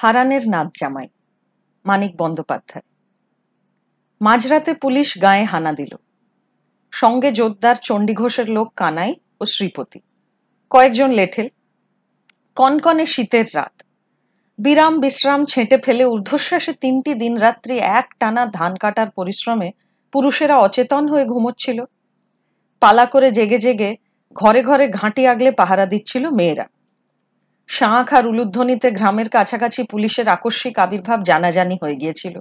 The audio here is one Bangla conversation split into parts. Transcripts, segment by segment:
হারানের নাদ জামাই, মানিক বন্দ্যোপাধ্যায়। মাঝরাতে পুলিশ গায়ে হানা দিল। সঙ্গে জোরদার চণ্ডীঘোষের লোক কানাই ও শ্রীপতি। কয়েকজন লেঠেল। কনকনে শীতের রাত। বিরাম বিশ্রাম ছেঁটে ফেলে ঊর্ধ্বশ্বাসে তিনটি দিন রাত্রি এক টানা ধান কাটার পরিশ্রমে পুরুষেরা অচেতন হয়ে ঘুমোচ্ছিল। পালা করে জেগে জেগে ঘরে ঘরে ঘাঁটি আগলে পাহারা দিচ্ছিল মেয়েরা। শাঁখ আর উলুধ্বনিতে গ্রামের কাছাকাছি পুলিশের আকস্মিক আবির্ভাব জানাজানি হয়ে গিয়েছিল।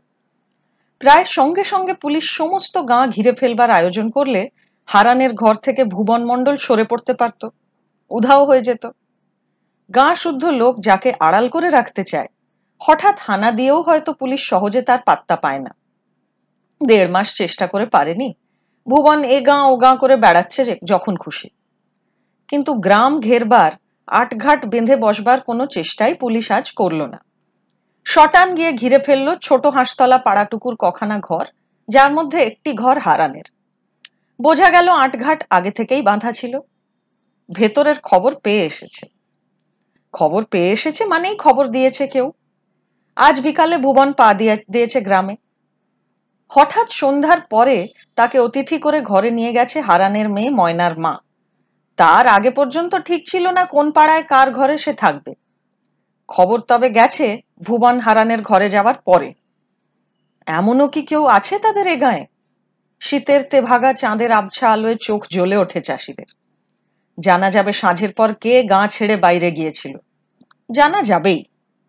প্রায় সঙ্গে সঙ্গে পুলিশ সমস্ত গাঁ ঘিরে ফেলবার আয়োজন করলে হারানের ঘর থেকে ভুবন মণ্ডল সরে পড়তে পারত, উধাও হয়ে যেত। গাঁ শুদ্ধ লোক যাকে আড়াল করে রাখতে চায়, হঠাৎ হানা দিয়েও হয়তো পুলিশ সহজে তার পাত্তা পায় না। দেড় মাস চেষ্টা করে পারেনি, ভুবন এ গাঁ ও গাঁ করে বেড়াচ্ছে যখন খুশি। কিন্তু গ্রাম ঘেরবার আটঘাট বেঁধে বসবার কোনো চেষ্টাই পুলিশ আজ করল না। শটান গিয়ে ঘিরে ফেলল ছোট হাঁসতলা পাড়াটুকুর কখানা ঘর, যার মধ্যে একটি ঘর হারানের। বোঝা গেল আটঘাট আগে থেকেই বাঁধা ছিল। ভেতরের খবর পেয়ে এসেছে। খবর পেয়ে এসেছে মানেই খবর দিয়েছে কেউ। আজ বিকালে ভুবন পা দিয়ে, দিয়েছে গ্রামে। হঠাৎ সন্ধ্যার পরে তাকে অতিথি করে ঘরে নিয়ে গেছে হারানের মেয়ে ময়নার মা। তার আগে পর্যন্ত ঠিক ছিল না কোন পাড়ায় কার ঘরে সে থাকবে। খবর তবে গেছে ভুবন হারানের ঘরে যাওয়ার পরে। এমনও কি কেউ আছে তাদের এ গায়ে? শীতের তেভাগা চাঁদের আবছা আলোয় চোখ জ্বলে ওঠে চাষিদের। জানা যাবে সাঁঝের পর কে গা ছেড়ে বাইরে গিয়েছিল। জানা যাবেই,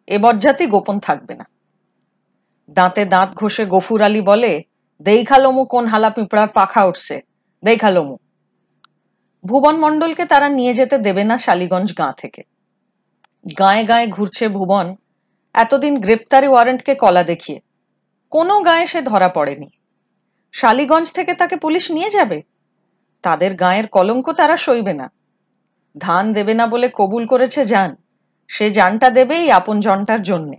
এ বজ্জাতি গোপন থাকবে না। দাঁতে দাঁত ঘষে গফুর আলী বলে দেইখালমু কোন হালা পিঁপড়ার পাখা উঠছে দেইখালমু ভুবন মণ্ডলকে তারা নিয়ে যেতে দেবে না শালিগঞ্জ গাঁ থেকে। গায়ে গায়ে ঘুরছে ভুবন, এতদিন গ্রেপ্তারি ওয়ারেন্টকে কলা দেখিয়ে। কোনো গায়ে সে ধরা পড়েনি। শালিগঞ্জ থেকে তাকে পুলিশ নিয়ে যাবে? তাদের গায়ের কলঙ্ক তারা সইবে না। ধান দেবে না বলে কবুল করেছে যান। সে জানটা দেবে এই আপন জনটার জন্যে।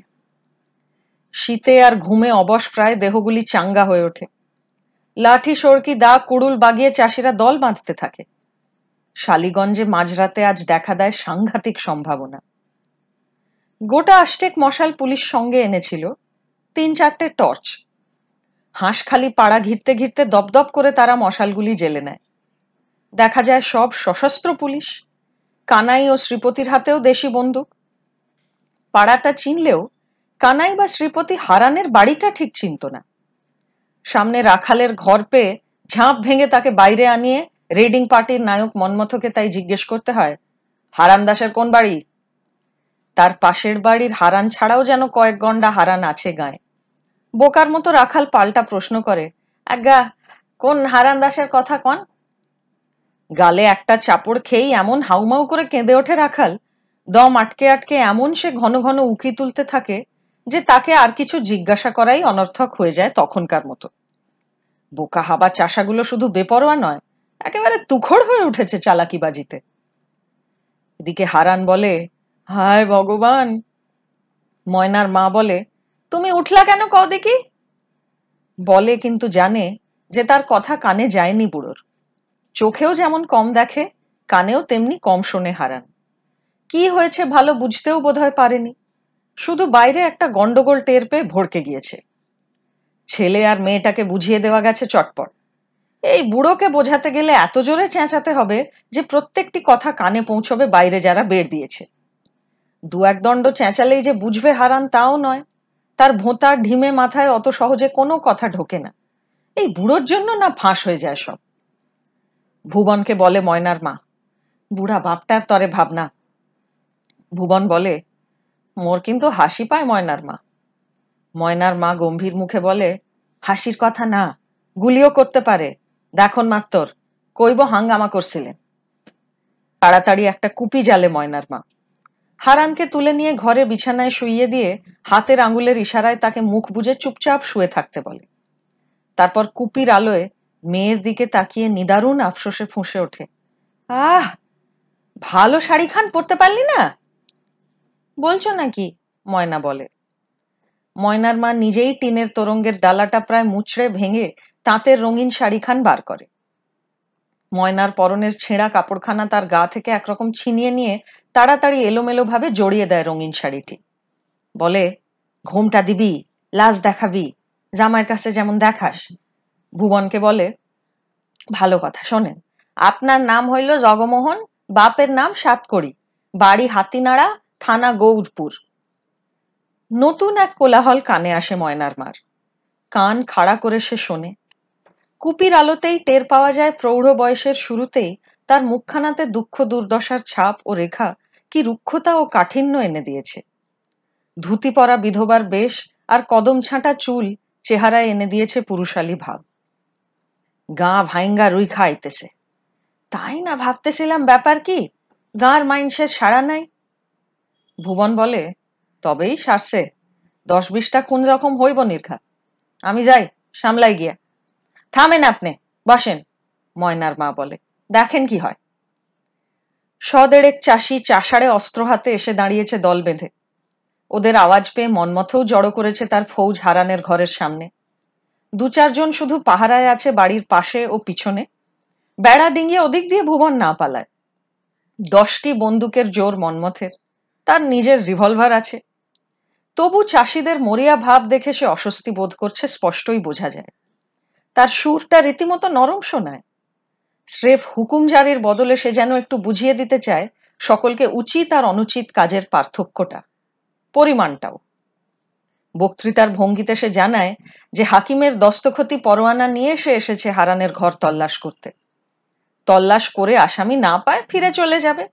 শীতে আর ঘুমে অবশ প্রায় দেহগুলি চাঙ্গা হয়ে ওঠে। লাঠি, সরকি, দা, কুড়ুল বাগিয়ে চাষিরা দল বাঁধতে থাকে। শালিগঞ্জে মাঝরাতে আজ দেখা দেয় সাংঘাতিক সম্ভাবনা। গোটা আষ্টেক মশাল পুলিশ সঙ্গে এনেছিল তিন চারটে টর্চ। হাঁসখালি পাড়া ঘিরতে ঘিরতে দপদপ করে তারা মশালগুলি জেলে নেয়। দেখা যায় সব সশস্ত্র পুলিশ, কানাই ও শ্রীপতির হাতেও দেশি বন্দুক। পাড়াটা চিনলেও কানাই বা শ্রীপতি হারানের বাড়িটা ঠিক চিনত না। সামনে রাখালের ঘর পেয়ে ঝাঁপ ভেঙে তাকে বাইরে আনিয়ে রেডিং পার্টির নায়ক মনমথকে তাই জিজ্ঞেস করতে হয়, হারান দাসের কোন বাড়ি? তার পাশের বাড়ির হারান ছাড়াও যেন কয়েক গন্ডা হারান আছে গায়ে। বোকার মতো রাখাল পাল্টা প্রশ্ন করে, আজ্ঞা, কোন হারান দাসের কথা কন? গালে একটা চাপড় খেয়েই এমন হাউমাউ করে কেঁদে ওঠে রাখাল, দম আটকে আটকে এমন সে ঘন ঘন উকি তুলতে থাকে যে তাকে আর কিছু জিজ্ঞাসা করাই অনর্থক হয়ে যায় তখনকার মতো। বোকা হাবা চাষাগুলো শুধু বেপরোয়া নয় একেবারে তুখড় হয়ে উঠেছে চালাকিবাজিতে। এদিকে হারান বলে, হায় ভগবান। ময়নার মা বলে, তুমি উঠলা কেন কও দেখি? বলে কিন্তু জানে যে তার কথা কানে যায়নি বুড়োর। চোখেও যেমন কম দেখে, কানেও তেমনি কম শোনে হারান। কি হয়েছে ভালো বুঝতেও বোধহয় পারেনি। শুধু বাইরে একটা গন্ডগোল টের পেয়ে ভড়কে গিয়েছে। ছেলে আর মেয়েটাকে বুঝিয়ে দেওয়া গেছে চটপট। এই বুড়োকে বোঝাতে গেলে এত জোরে চেঁচাতে হবে যে প্রত্যেকটি কথা কানে পৌঁছবে বাইরে যারা বের দিয়েছে। দু এক দণ্ড চেঁচালেই যে বুঝবে হারান তাও নয়। তার ভোঁতার ঢিমে মাথায় অত সহজে কোনো কথা ঢোকে না। এই বুড়োর জন্য না ফাঁস হয়ে যায় সব। ভুবনকে বলে ময়নার মা, বুড়া বাপটার তরে ভাবনা। ভুবন বলে, মোর কিন্তু হাসি পায় ময়নার মা। ময়নার মা গম্ভীর মুখে বলে, হাসির কথা না, গুলিও করতে পারে। দেখুন মাত্তর, কইব হাঙ্গামা করছিলেন। তাড়াতাড়ি একটা কুপি জালে ময়নার মা। হারানকে তুলে নিয়ে ঘরে বিছানায় শুইয়ে দিয়ে হাতের আঙুলের ইশারায় তাকে মুখ বুঝে চুপচাপ শুয়ে থাকতে বলে। তারপর কুপির আলোয় মেয়ের দিকে তাকিয়ে নিদারুণ আফসোসে ফুঁসে ওঠে। আহ, ভালো শাড়ি খান পরতে পারলি না? বলছো নাকি? ময়না বলে। ময়নার মা নিজেই টিনের তরঙ্গের ডালাটা প্রায় মুচড়ে ভেঙে তাঁতের রঙিন শাড়িখান বার করে। ময়নার পরনের ছেঁড়া কাপড়খানা তার গা থেকে একরকম ছিনিয়ে নিয়ে তাড়াতাড়ি এলোমেলো ভাবে জড়িয়ে দেয় রঙিন শাড়িটি। বলে, ঘুমটা দিবি, লাজ দেখাবি, জামাইয়ের কাছে যেমন দেখাস। ভুবনকে বলে, ভালো কথা, শোনেন, আপনার নাম হইল জগমোহন, বাপের নাম সাতকড়ি, বাড়ি হাতিনাড়া, থানা গৌরপুর। নতুন এক কোলাহল কানে আসে ময়নার মার। কান খাড়া করে সে শোনে। কুপির আলোতেই টের পাওয়া যায় প্রৌঢ় বয়সের শুরুতেই তার মুখখানাতে দুঃখ দুর্দশার ছাপ ও রেখা কি রুক্ষতা ও কাঠিন্য এনে দিয়েছে। ধুতি পরা বিধবার বেশ আর কদম ছাঁটা চুল চেহারায় এনে দিয়েছে পুরুষালী ভাব। গা ভাইঙ্গা রুই খাইতেছে তাই না ভাবতেছিলাম ব্যাপার কি? গাঁর মাইন্সের সাড়া নাই। ভুবন বলে, তবেই সারছে। দশ বিশটা কোন রকম হইব নির্ঘাত। আমি যাই সামলাই গিয়া। থামেন আপনি, বসেন, ময়নার মা বলে। দেখেন কি হয়। সদেড়েক চাষি চাষাড়ে অস্ত্র হাতে এসে দাঁড়িয়েছে দল বেঁধে। ওদের আওয়াজ পেয়ে মনমথেও জড়ো করেছে তার ফৌজ হারানের ঘরের সামনে। দু চারজন শুধু পাহারায় আছে বাড়ির পাশে ও পিছনে। বেড়া ডিঙিয়ে ওদিক দিয়ে ভুবন না পালায়। দশটি বন্দুকের জোর মনমথের। তার নিজের রিভলভার আছে। তবু চাষিদের মরিয়া ভাব দেখে সে অস্বস্তি বোধ করছে, স্পষ্টই বোঝা যায়। তার সুরটা রীতিমতো নরম শোনায়। স্রেফ হুকুম জারির বদলে সে যেন একটু বুঝিয়ে দিতে চায়, সকলকে উচিত আর অনুচিত কাজের পার্থক্যটা, পরিমাণটাও। বক্তৃতার ভঙ্গিতে সে জানায় যে হাকিমের দস্তখতি পরোয়ানা নিয়ে সে এসেছে হারানের ঘর তল্লাশ করতে। তল্লাশ করে আসামি না পায় ফিরে চলে যাবে।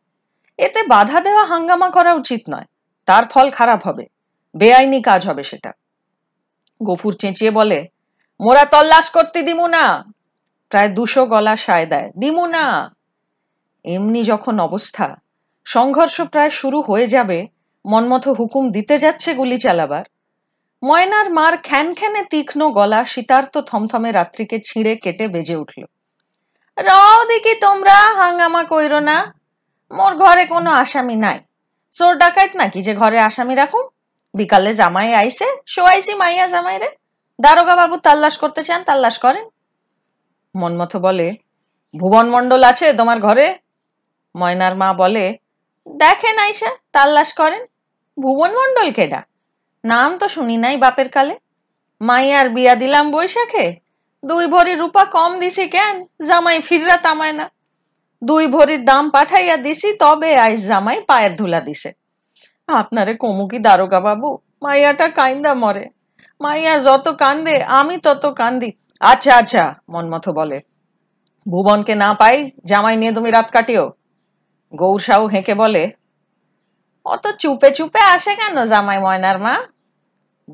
এতে বাধা দেওয়া হাঙ্গামা করা উচিত নয়, তার ফল খারাপ হবে, বেআইনি কাজ হবে সেটা। গফুর চেঁচিয়ে বলে মোরা তল্লাশ করতে দিমু না। প্রায় দুশো গলা সায় দেয়। দিমু না। এমনি যখন অবস্থা, সংঘর্ষ প্রায় শুরু হয়ে যাবে মনমতো হুকুম দিতে যাচ্ছে গুলি চালাবার। ময়নার মার খ্যানখ্যানে তীক্ষ্ণ গলা শীতার্ত থমথমে রাত্রিকে ছিঁড়ে কেটে বেজে উঠল। রাও দেখি তোমরা, হাঙ্গামা কইর না। মোর ঘরে কোনো আসামি নাই। চোর ডাকাইত নাকি যে ঘরে আসামি রাখুন বিকালে জামাই আইসে শোয়াইছি মাইয়া জামাই রে দারোগা বাবু তাল্লাশ করতে চান, তাল্লাশ করেন। মনমথ বলে, ভুবন মণ্ডল আছে তোমার ঘরে? ময়নার মা বলে দেখেন আইসা তাল্লাশ করেন। ভুবন মণ্ডল কেডা? নাম তো শুনি নাই বাপের কালে। মাইয়ার বিয়া দিলাম বৈশাখে। দুই ভরি রূপা কম দিছি কেন? জামাই ফিররা তামায় না। দুই ভরির দাম পাঠাইয়া দিছি, তবে আইস জামাই পায়ের ধুলা দিছে। আপনারে কমুকি দারোগা বাবু? মাইয়াটা কাইন্দা মরে। মাইয়া, যত কান্দে, আমি তত কান্দি। আচ্ছা আচ্ছা মনমথ বলে। ভুবনকে না পাই, জামাই নিয়ে তুমি রাত কাটিও। গৌরসাও হেঁকে বলে, অত চুপে চুপে আসে কেন জামাই ময়নার মা?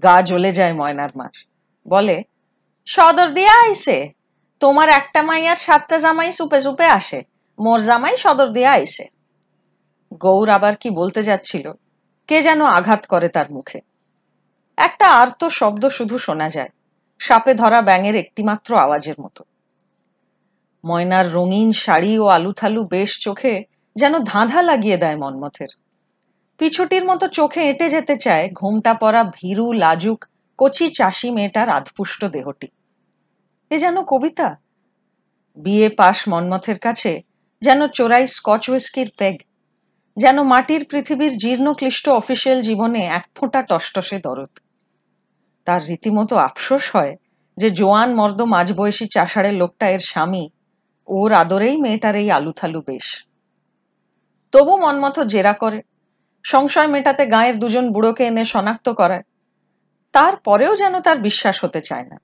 গা জ্বলে যায় ময়নার মার। বলে, সদর দিয়ে আইসে তোমার একটা মাইয়ার সাতটা জামাই চুপে চুপে আসে। মোর জামাই সদর দিয়ে আইসে গৌর আবার কি বলতে যাচ্ছিল, কে যেন আঘাত করে তার মুখে। একটা আর্ত শব্দ শুধু শোনা যায়, সাপে ধরা ব্যাঙের একটিমাত্র আওয়াজের মতো। ময়নার রঙিন শাড়ি ও আলুথালু বেশ চোখে যেন ধাঁধা লাগিয়ে দেয় মনমথের। পিছুটির মতো চোখে এঁটে যেতে চায় ঘুমটা পরা ভীরু, লাজুক, কচি চাষি মেয়েটার আধপুষ্ট দেহটি। এ যেন কবিতা। বিয়ে পাশ মনমথের কাছে যেন চোরাই স্কচ উইস্কির পেগ, যেন মাটির পৃথিবীর জীর্ণ ক্লিষ্ট অফিসিয়াল জীবনে এক ফোঁটা টসটসে দরদ। তার রীতিমতো আফসোস হয় যে জোয়ান মর্দ মাঝবয়সী চাষাড়ের লোকটা এর স্বামী। ওর আদরেই মেয়েটার এই আলুথালু বেশ। তবু মনমতো জেরা করে। সংশয় মেটাতে গায়ের দুজন বুড়োকে এনে শনাক্ত করায়। তারপরেও যেন তার বিশ্বাস হতে চায় না।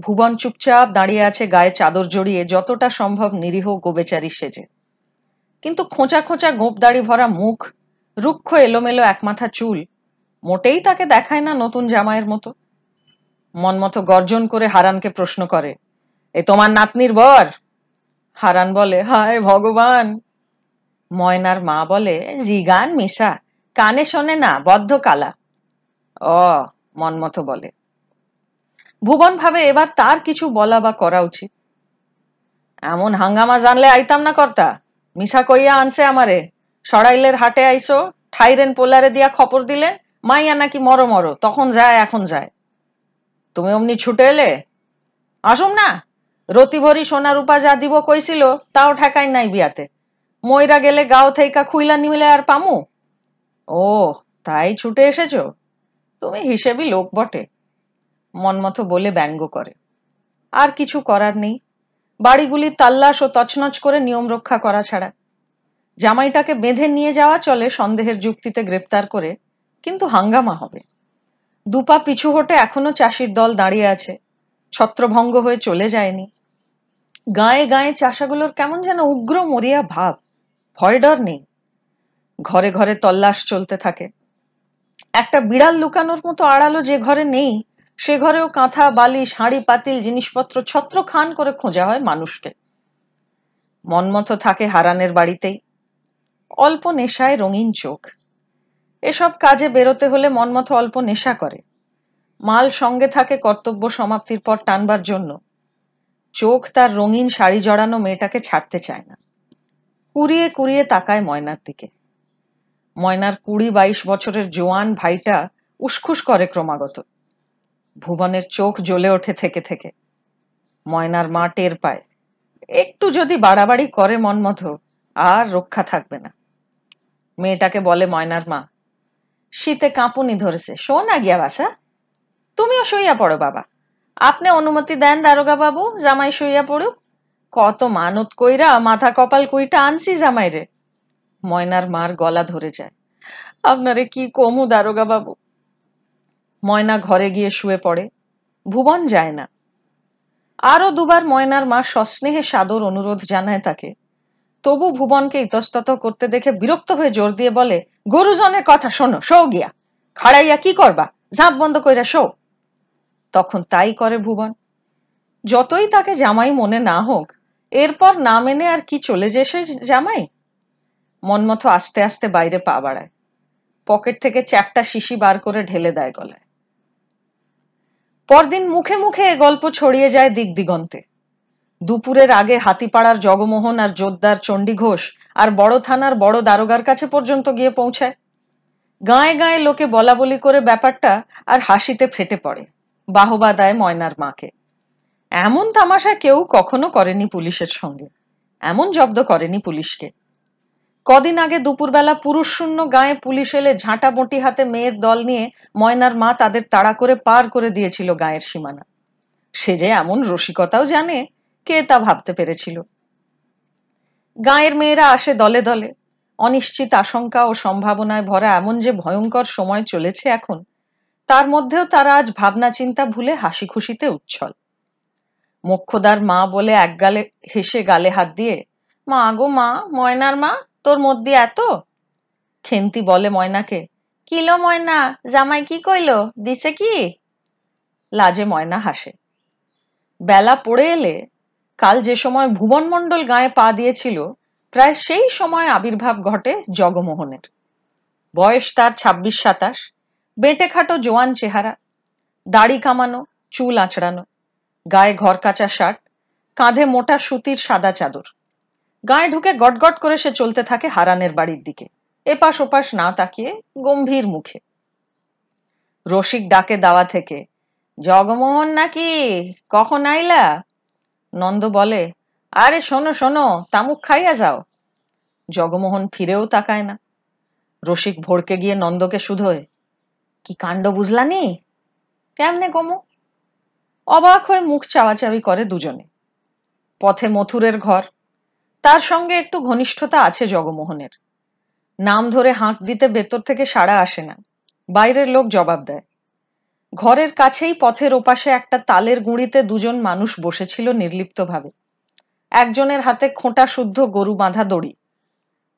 ভুবন চুপচাপ দাঁড়িয়ে আছে গায়ে চাদর জড়িয়ে যতটা সম্ভব নিরীহ গোবেচারি সেজে। কিন্তু খোঁচা খোঁচা গোপ দাড়ি ভরা মুখ, রুক্ষ এলোমেলো একমাথা চুল মোটেই তাকে দেখায় না নতুন জামাইয়ের মতো। মনমতো গর্জন করে হারানকে প্রশ্ন করে, এ তোমার নাতনির বর? হারান বলে, হায় ভগবান। ময়নার মা বলে, জিগান মিশা, কানে শোনে না, বদ্ধ কালা। অ মনমতো বলে। ভুবন ভাবে এবার তার কিছু বলা বা করা উচিত। এমন হাঙ্গামা জানলে আইতাম না কর্তা। মিশা কইয়া আনছে আমারে। সরাইলের হাটে আইসো, ঠাইরেন পোলারে দিয়া খবর দিলেন মাইয়া নাকি মরো মরো, তখন যায়, এখন যায়। তুমি অমনি ছুটে এলে? আসুম না। রতি ভরি সোনা রূপা যা দিব কইছিল, তাও ঠেকাই নাই বিয়াতে। ময়রা গেলে গাও থেইকা খুইলা নিমিলে আর পামু? ও, তাই ছুটে এসেছ? তুমি হিসেবই লোক বটে। মনমতো বলে ব্যঙ্গ করে। আর কিছু করার নেই। বাড়িগুলি তাল্লাশ ও তছনছ করে নিয়ম রক্ষা করা ছাড়া। জামাইটাকে বেঁধে নিয়ে যাওয়া চলে সন্দেহের যুক্তিতে গ্রেপ্তার করে কিন্তু হাঙ্গামা হবে। দুপা পিছু হটে এখনও চাষির দল দাঁড়িয়ে আছে। ছত্রভঙ্গ হয়ে চলে যায়নি। গায়ে গায়ে চাষাগুলোর কেমন যেন উগ্র মরিয়া ভাব। ভয় ডর নেই। ঘরে ঘরে তল্লাশ চলতে থাকে। একটা বিড়াল লুকানোর মতো আড়ালো যে ঘরে নেই, সে ঘরেও কাঁথা, বালিশ, হাঁড়ি, পাতিল, জিনিসপত্র ছত্র খান করে খোঁজা হয় মানুষকে। মনমতো থাকে হারানের বাড়িতেই। অল্প নেশায় রঙিন চোখ। এসব কাজে বেরোতে হলে মনমতো অল্প নেশা করে। মাল সঙ্গে থাকে কর্তব্য সমাপ্তির পর টানবার জন্য। চোখ তার রঙিন শাড়ি জড়ানো মেয়েটাকে ছাড়তে চায় না। কুড়িয়ে কুড়িয়ে তাকায় ময়নার দিকে। ময়নার কুড়ি বাইশ বছরের জোয়ান ভাইটা উসখুস করে ক্রমাগত। ভুবনের চোখ জ্বলে ওঠে থেকে থেকে। ময়নার মা টের পায়। একটু যদি বাড়াবাড়ি করে মনমত, আর রক্ষা থাকবে না। মেয়েটাকে বলে ময়নার মা শীতে কাঁপুনি ধরেছে। শো না গিয়া বাসা তুমিও শুইয়া পড়ো বাবা। আপনি অনুমতি দেন দারোগা বাবু, জামাই শুইয়া পড়ুক। কত মানত কইরা মাথা কপাল কইটা আনছি জামাই রে। ময়নার মার গলা ধরে যায়। আপনারে কি কমু দারোগা বাবু? ময়না ঘরে গিয়ে শুয়ে পড়ে। ভুবন যায় না। আরও দুবার ময়নার মা সস্নেহে সাদর অনুরোধ জানায় তাকে। তবু ভুবনকে ইতস্তত করতে দেখে বিরক্ত হয়ে জোর দিয়ে বলে, গরুজনের কথা শোনো শো গিয়া। খাড়াইয়া কি করবা? ঝাঁপ বন্ধ কইরা শো তখন তাই করে ভুবন। যতই তাকে জামাই মনে না হোক, এরপর না মেনে আর কি চলে যেসে জামাই? মনমতো আস্তে আস্তে বাইরে পা বাড়ায়। পকেট থেকে চ্যাপটা শিশি বার করে ঢেলে দেয় গলায়। পরদিন মুখে মুখে এ গল্প ছড়িয়ে যায় দিক দিগন্তে দুপুরের আগে হাতিপাড়ার জগমোহন আর জোদ্দার চণ্ডী ঘোষ আর বড় থানার বড় দারোগার কাছে পর্যন্ত গিয়ে পৌঁছায়। গায়ে গায়ে লোকে বলা বলি করে ব্যাপারটা আর হাসিতে ফেটে পড়ে, বাহবা দেয় ময়নার মাকে। এমন তামাশা কেউ কখনো করেনি পুলিশের সঙ্গে, এমন জব্দ করেনি পুলিশকে। কদিন আগে দুপুরবেলা পুরুষ শূন্য গায়ে পুলিশ এলে ঝাঁটা বটি হাতে মেয়ের দল নিয়ে ময়নার মা তাদের তাড়া করে পার করে দিয়েছিল গায়ের সীমানা। সে যে এমন রসিকতাও জানে কে তা ভাবতে পেরেছিল? গায়ের মেয়েরা আসে দলে দলে। অনিশ্চিত আশঙ্কা ও সম্ভাবনায় ভরা এমন যে ভয়ঙ্কর সময় চলেছে এখন, তার মধ্যেও তারা আজ ভাবনা চিন্তা ভুলে হাসি খুশিতে উচ্ছল। মোক্ষদার মা বলে এক গালে হেসে গালে হাত দিয়ে, মা গো মা, ময়নার মা, তোর মধ্যে এত? খেন্তি বলে ময়নাকে, কিলো ময়না, জামাই কি কইল, দিছে কি? লাজে ময়না হাসে। বেলা পড়ে এলে কাল যে সময় ভুবন মণ্ডল গায়ে পা দিয়েছিল, প্রায় সেই সময় আবির্ভাব ঘটে জগমোহনের। বয়স তার ছাব্বিশ সাতাশ, বেটে খাটো জোয়ান চেহারা, দাড়ি কামানো, চুল আঁচড়ানো, গায়ে ঘর কাঁচা শার্ট, কাঁধে মোটা সুতির সাদা চাদর। গায়ে ঢুকে গটগট করে সে চলতে থাকে হারানের বাড়ির দিকে, এপাশ ওপাশ না তাকিয়ে গম্ভীর মুখে। রসিক ডাকে দাওয়া থেকে, জগমোহন নাকি? কখন আইলা? নন্দ বলে, আরে শোনো শোনো, তামুক খাইয়া যাও। জগমোহন ফিরেও তাকায় না। রসিক ভড়কে গিয়ে নন্দকে শুধোয়, কি কাণ্ড বুঝলানি কেমনে কমু? অবাক হয়ে মুখ চাওয়াচাওয়ি করে দুজনে। পথে মথুরের ঘর, তার সঙ্গে একটু ঘনিষ্ঠতা আছে জগমোহনের। নাম ধরে হাঁক দিতে ভেতর থেকে সাড়া আসে না, বাইরের লোক জবাব দেয় ঘরের কাছেই পথের ওপাশে একটা তালের গুঁড়িতে দুজন মানুষ বসেছিল নির্লিপ্তভাবে। একজনের হাতে খোঁটা শুদ্ধ গরু বাঁধা দড়ি।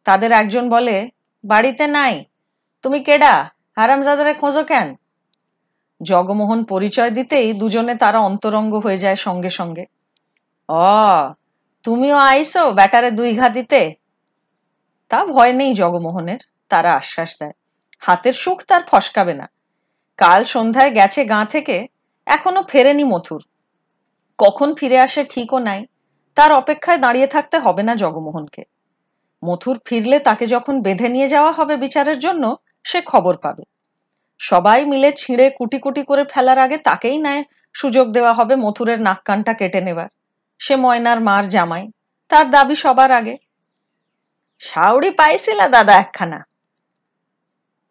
তাদের একজন বলে, বাড়িতে নাই। তুমি কেডা? হারামজাদারে খোঁজো কেন? জগমোহন পরিচয় দিতেই দুজনে তারা অন্তরঙ্গ হয়ে যায় সঙ্গে সঙ্গে। অ, তুমিও আইসো ব্যাটারে দুই ঘা দিতে? তা ভয় নেই জগমোহনের, তারা আশ্বাস দেয়। হাতের সুখ তার ফসকাবে না। কাল সন্ধ্যায় গেছে গাঁ থেকে, এখনও ফেরেনি মথুর। কখন ফিরে আসে ঠিকও নাই, তার অপেক্ষায় দাঁড়িয়ে থাকতে হবে না জগমোহনকে। মথুর ফিরলে তাকে যখন বেঁধে নিয়ে যাওয়া হবে বিচারের জন্য, সে খবর পাবে। সবাই মিলে ছিঁড়ে কুটি কুটি করে ফেলার আগে তাকেই নেয় সুযোগ দেওয়া হবে মথুরের নাক কানটা কেটে নেবার। সে ময়নার মার জামাই, তার দাবি সবার আগে। সাউরি পাইছিলা দাদা একখানা।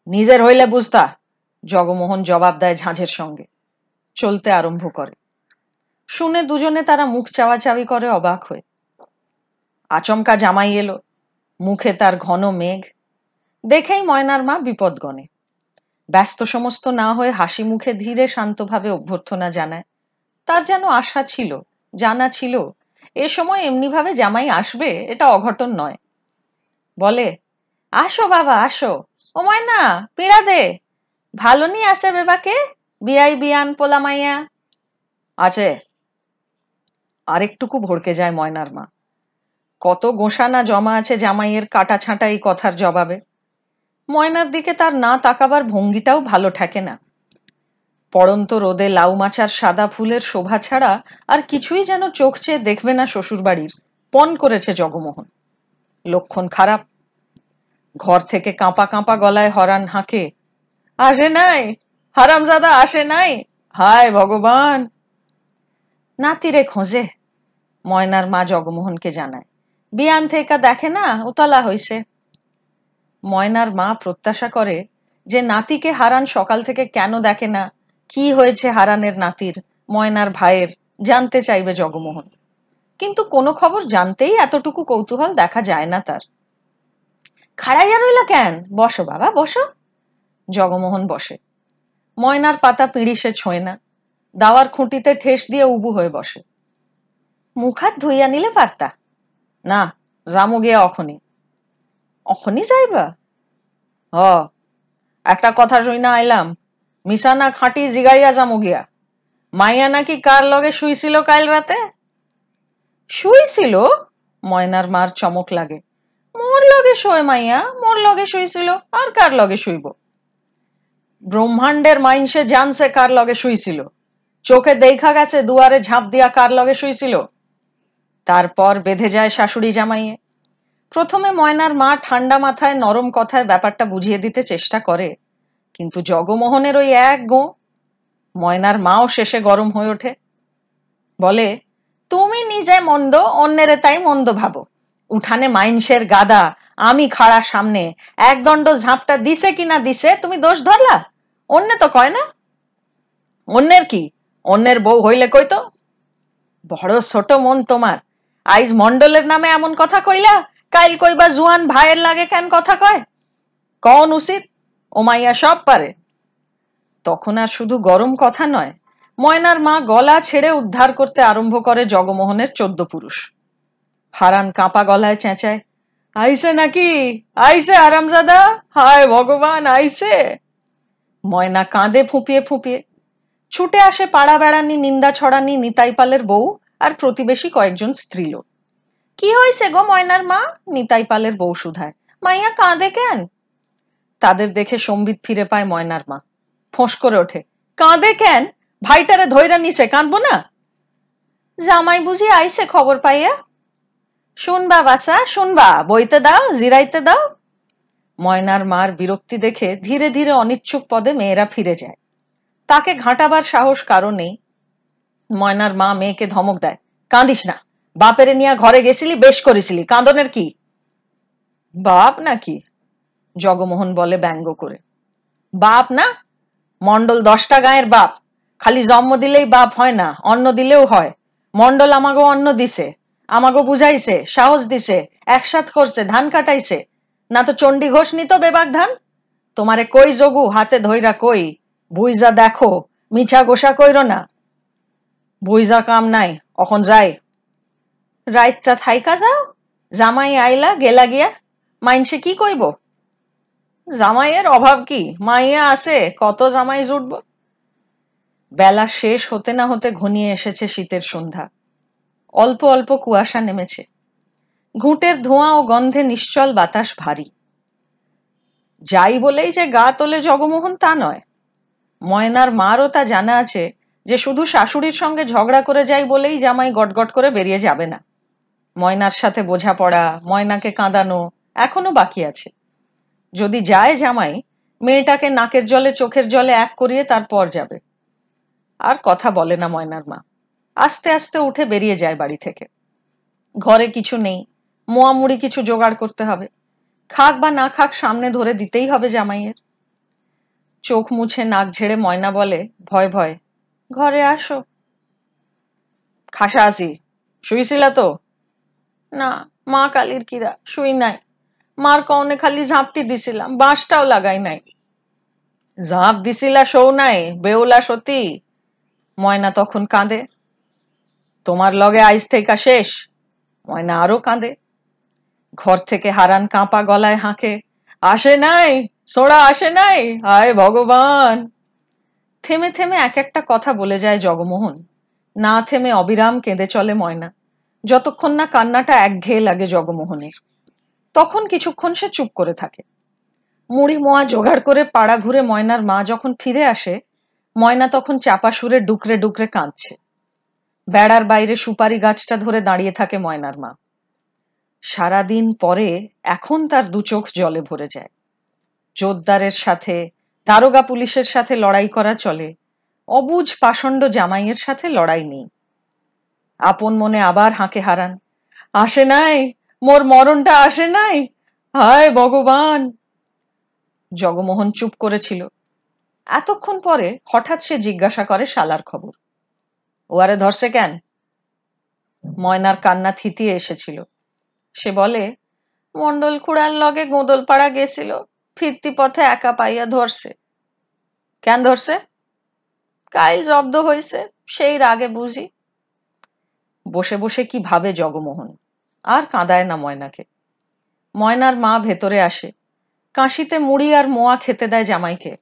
নিজের হইলে বুঝতা জগমোহন জবাব দেয় ঝাঁঝের সঙ্গে। চলতে আরম্ভ করে। শুনে দুজনে তারা মুখ চাওয়াচাওয়ি করে অবাক হয়ে। আচমকা জামাই এলো। মুখে তার ঘন মেঘ। দেখেই ময়নার মা বিপদগণে। ব্যস্ত সমস্ত না হয়ে হাসি মুখে ধীরে শান্তভাবে অভ্যর্থনা জানায়, তার যেন আশা ছিল, জানা ছিল, এ সময় এমনিভাবে জামাই আসবে, এটা অঘটন নয়। বলে, আসো বাবা, আসো। ও ময়না, পীড়া দে। ভালো নি আসে বেবাকে? বিয়াই বিয়ান, পোলামাইয়া। আছে। আরেকটুকু ভড়কে যায় ময়নার মা। কত গোসানা জমা আছে জামাইয়ের কাটা ছাঁটা এই কথার জবাবে। ময়নার দিকে তার না তাকাবার ভঙ্গিটাও ভালো ঠেকে না। পড়ন্ত রোদে লাউ মাচার সাদা ফুলের শোভা ছাড়া আর কিছুই যেন চোখ চেয়ে দেখবে না শ্বশুরবাড়ির। পণ করেছে জগমোহন। লক্ষণ খারাপ। ঘর থেকে কাঁপা কাঁপা গলায় হরান হাঁকে। আসে নাই? হারামজাদা আসে নাই? হায় ভগবান! নাতিরে খোঁজে, ময়নার মা জগমোহনকে জানায়। বিয়ান থেকে দেখে না, উতলা হইছে। ময়নার মা প্রত্যাশা করে যে নাতিকে হারান সকাল থেকে কেন দেখে না? কি হয়েছে হারানের নাতির, ময়নার ভাইয়ের? জানতে চাইবে জগমোহন। কিন্তু কোনো খবর জানতেই এতটুকু কৌতূহল দেখা যায় না তার। খাড়াইয়া রইলা কেন? বসো বাবা, বসো। জগমোহন বসে। ময়নার পাতা পিঁড়ি সে ছোঁয় না। দাওয়ার খুঁটিতে ঠেস দিয়ে উবু হয়ে বসে। মুখ হাত ধুইয়া নিলে পারতা না জামু গিয়া অখনি। অখনি যাইবা? হ, একটা কথা শুই না আইলাম মিশানা খাঁটি জিগাইয়া জামু গিয়া। মাইয়া নাকি কার লগে শুইছিল কাল রাতে? শুইছিল? ময়নার মার চমক লাগে। মোর লগে শোয় মাইয়া, মোর লগে শুইছিল, আর কার লগে শুইব? ব্রহ্মাণ্ডের মাইনসে জানছে কার লগে শুইছিল। চোখে দেখা গেছে দুয়ারে ঝাঁপ দিয়া কার লগে শুইছিল। তারপর বেঁধে যায় শাশুড়ি জামাইয়ে। প্রথমে ময়নার মা ঠান্ডা মাথায় নরম কথায় ব্যাপারটা বুঝিয়ে দিতে চেষ্টা করে, কিন্তু জগমোহনের ওই এক গো ময়নার মাও শেষে গরম হয়ে ওঠে। বলে, তুমি নিজে মন্দ, অন্যের তাই মন্দ ভাবো। উঠানে মাইনসের গাদা, আমি খাড়া সামনে, এক দণ্ড ঝাঁপটা দিছে কিনা দিছে, তুমি দোষ ধরলা? অন্য তো কয় না? অন্যের কি? অন্যের বউ হইলে কইতো বড় ছোট মন তোমার। আইজ মন্ডলের নামে এমন কথা কইলা, কাইল কইবা জুয়ান ভাইয়ের লাগে কেন কথা কয়? কন উচিত? ওমাইয়া সব পারে। তখন আর শুধু গরম কথা নয়, ময়নার মা গলা ছেড়ে উদ্ধার করতে আরম্ভ করে জগমোহনের চোদ্দ পুরুষ। হারান কাঁপা গলায় চেঁচায়, আইসে নাকি? আইসে আরামজাদা? হায় ভগবান, আইসে? ময়না কাঁদে ফুপিয়ে ফুপিয়ে, ছুটে আসে পাড়া বেড়ানি, নিন্দা ছড়ানি, নিতাই পালের বউ আর প্রতিবেশী কয়েকজন স্ত্রীলোক। কি হয়েছে গো ময়নার মা? নিতাই পালের বউ সুধায়। মাইয়া কাঁদে কেন? তাদের দেখে সম্বিত ফিরে পায় ময়নার মা। ফোঁস করে ওঠে। কাঁদে কেন? ভাইটারে ধৈরা নিছে, কাঁদবো না? জামাই বুঝি আইছে খবর পাইয়া? শুনবা বাসা শুনবা, বইতে দাও, জিরাইতে দাও। ময়নার মার বিরক্তি দেখে ধীরে ধীরে অনিচ্ছুক পদে মেয়েরা ফিরে যায়। তাকে ঘাঁটাবার সাহস কারও নেই। ময়নার মা মেয়েকে ধমক দেয়, কাঁদিস না। বাপেরে নিয়ে ঘরে গেছিলি, বেশ করেছিলি। কাঁদনের কি? বাপ নাকি? জগমোহন বলে ব্যঙ্গ করে। বাপ না? মন্ডল দশটা গায়ের বাপ। খালি জন্ম দিলেই বাপ হয় না, অন্ন দিলেও হয়। মন্ডল আমাগো অন্ন দিছে, আমাগো বুঝাইছে, সাহস দিছে, একসাথ করছে, ধান কাটাইছে। না তো চণ্ডী ঘোষ নিত বেবাক ধান তোমারে কই যোগু, হাতে ধইরা কই? বুইজা দেখো, মিছা গোসা কইর না। বুইজা কাম নাই, অখন যাই। রাইতটা থাইকা যাও, জামাই আইলা, গেলা গিয়া। মাইনসে কি কইব? জামাইয়ের অভাব কি? মাইয়া আছে, কত জামাই জুটব? বেলা শেষ হতে না হতে ঘনিয়ে এসেছে শীতের সন্ধ্যা। অল্প অল্প কুয়াশা নেমেছে। ঘুঁটের ধোঁয়া ও গন্ধে নিশ্চল বাতাস ভারী। যাই বলেই যে গা তোলে জগমোহন তা নয়। ময়নার মারও তা জানা আছে যে শুধু শাশুড়ির সঙ্গে ঝগড়া করে যাই বলেই জামাই গটগট করে বেরিয়ে যাবে না। ময়নার সাথে বোঝাপড়া, ময়নাকে কাঁদানো এখনও বাকি আছে। যদি যায় জামাই, মেয়েটাকে নাকের জলে চোখের জলে এক করিয়ে তারপর যাবে। আর কথা বলে না ময়নার মা। আস্তে আস্তে উঠে বেরিয়ে যায় বাড়ি থেকে। ঘরে কিছু নেই। মোয়ামুড়ি কিছু জোগাড় করতে হবে। খাক বা না খাক সামনে ধরে দিতেই হবে জামাইয়ের। চোখ মুছে নাক ঝেড়ে ময়না বলে, ভয় ভয়, ঘরে আসো। খাসা আসি, শুইছিলা তো? না, মা কালীর কিরা, শুই নাই। মার কনে খালি ঝাঁপটি দিছিলাম, বাঁশটাও লাগাই নাই। ঝাঁপ দিছিলা সৌ নাই, বেউলা সতী? ময়না তখন কাঁদে। তোমার লগে আইস থেকে শেষ? ময়না আরও কাঁদে। ঘর থেকে হারান কাঁপা গলায় হাঁকে, আসে নাই সোড়া আসে নাই হায় ভগবান। থেমে থেমে এক একটা কথা বলে যায় জগমোহন। না থেমে অবিরাম কেঁদে চলে ময়না। যতক্ষণ না কান্নাটা একঘেয়ে লাগে জগমোহনের। তখন কিছুক্ষণ সে চুপ করে থাকে। মুড়ি মোয়া জোগাড় করে পাড়া ঘুরে ময়নার মা যখন ফিরে আসে, ময়না তখন চাপা সুরে ডুকরে ডুকরে কাঁদছে। বেড়ার বাইরে সুপারি গাছটা ধরে দাঁড়িয়ে থাকে ময়নার মা। সারাদিন পরে এখন তার দু চোখ জলে ভরে যায়। জোরদারের সাথে, দারোগা পুলিশের সাথে লড়াই করা চলে। অবুজ পাষণ্ড জামাইয়ের সাথে লড়াই নেই। আপন মনে আবার হাঁকে হারান। আসে নাই, মোর মরণটা আসে নাই, হায় ভগবান! জগমোহন চুপ করেছিল। এতক্ষণ পরে হঠাৎ সে জিজ্ঞাসা করে শালার খবর। ও আরে ধরছে কেন? ময়নার কান্না থিতিয়ে এসেছিল। সে বলে মন্ডল খুড়ার লগে গোদলপাড়া গেছিল, ফিরতি পথে একা পাইয়া ধরছে। কেন ধরছে? কাইল জব্দ হয়েছে সেই রাগে বুঝি। বসে বসে কি ভাবে জগমোহন, আর কাঁদায় না ময়নাকে। ময়নার মা ভেতরে আসে, কাশিতে মুড়ি আর মোয়া খেতে দেয় জামাইকে।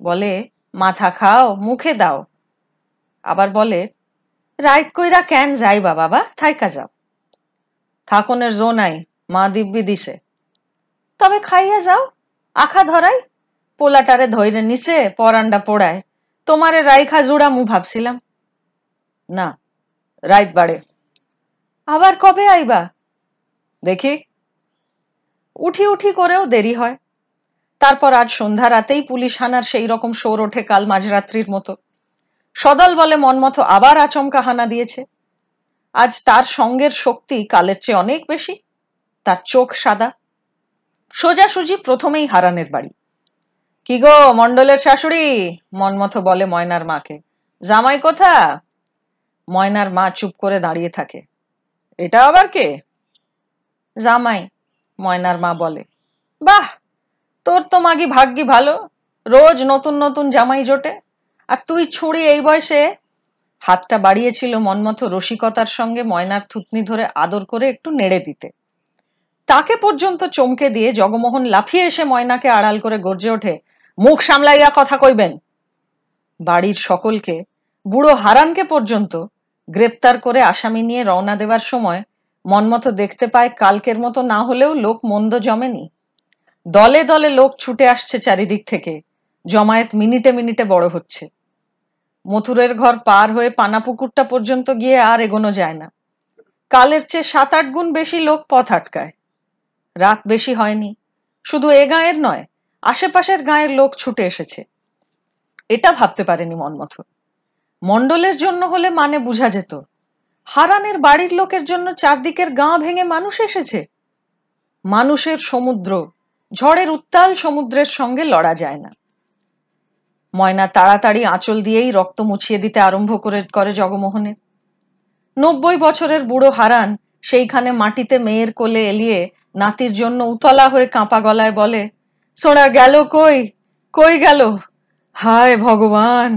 বলে, মাথা খাও, মুখে দাও। আবার বলে, রাইত কইরা কেন যাইবা বাবা, থাইকা যাও। থাকনের জো নাই, মা দিব্যি দিছে। তবে খাইয়া যাও, আখা ধরাই, পোলাটারে ধৈরে নিছে পরান্ডা পোড়ায়, তোমারে রাইখা জোড়া মু ভাবছিলাম। না, রাইত বাড়ে। আবার কবে আইবা? দেখি। উঠি উঠি করেও দেরি হয়। তারপর আজ সন্ধ্যা রাতেই পুলিশ হানার সেই রকম শোর ওঠে কাল মাঝরাত্রির মতো। সদল বলে মনমতো আবার আচমকা হানা দিয়েছে। আজ তার সঙ্গের শক্তি কালের চেয়ে অনেক বেশি। তার চোখ সাদা। সোজাসুজি প্রথমেই হারানের বাড়ি। কি গো মন্ডলের শাশুড়ি? মনমতো বলে ময়নার মাকে। জামাই কোথা ময়নার মা চুপ করে দাঁড়িয়ে থাকে। এটা আবার কে? জামাই, ময়নার মা বলে। বাহ! তোর তো মাগি ভাগ্যি ভালো। রোজ নতুন নতুন জামাই জোটে। আর তুই ছুঁড়ি এই বয়সে হাতটা বাড়িয়েছিল মনমতো রসিকতার সঙ্গে ময়নার থুতনি ধরে আদর করে একটু নেড়ে দিতে। তাকে পর্যন্ত চমকে দিয়ে জগমোহন লাফিয়ে এসে ময়নাকে আড়াল করে গর্জে ওঠে, মুখ সামলাইয়া কথা কইবেন? বাড়ির সকলকে, বুড়ো হারানকে পর্যন্ত গ্রেপ্তার করে আসামি নিয়ে রওনা দেওয়ার সময় মনমতো দেখতে পায় কালকের মতো না হলেও লোক মন্দ জমেনি। দলে দলে লোক ছুটে আসছে চারিদিক থেকে। জমায়েত মিনিটে মিনিটে বড় হচ্ছে। মথুরের ঘর পার হয়ে পানাপুকুরটা পর্যন্ত গিয়ে আর এগোনো যায় না। কালের চেয়ে সাত আট গুণ বেশি লোক পথ আটকায়। রাত বেশি হয়নি। শুধু এ গাঁয়ের নয়, আশেপাশের গাঁয়ের লোক ছুটে এসেছে। এটা ভাবতে পারেনি মনমথ মণ্ডলের জন্য হলে মানে বুঝা যেত। হারানের বাড়ির লোকের জন্য চারদিকের গাঁ ভেঙে মানুষ এসেছে। মানুষের সমুদ্র, ঝড়ের উত্তাল সমুদ্রের সঙ্গে লড়া যায় না। ময়না তাড়াতাড়ি আঁচল দিয়েই রক্ত মুছিয়ে দিতে আরম্ভ করে করে জগমোহনের। নব্বই বছরের বুড়ো হারান সেইখানে মাটিতে মেয়ের কোলে এলিয়ে নাতির জন্য উতলা হয়ে কাঁপা গলায় বলে, সোনা গেল কই? কই গেল? হায় ভগবান!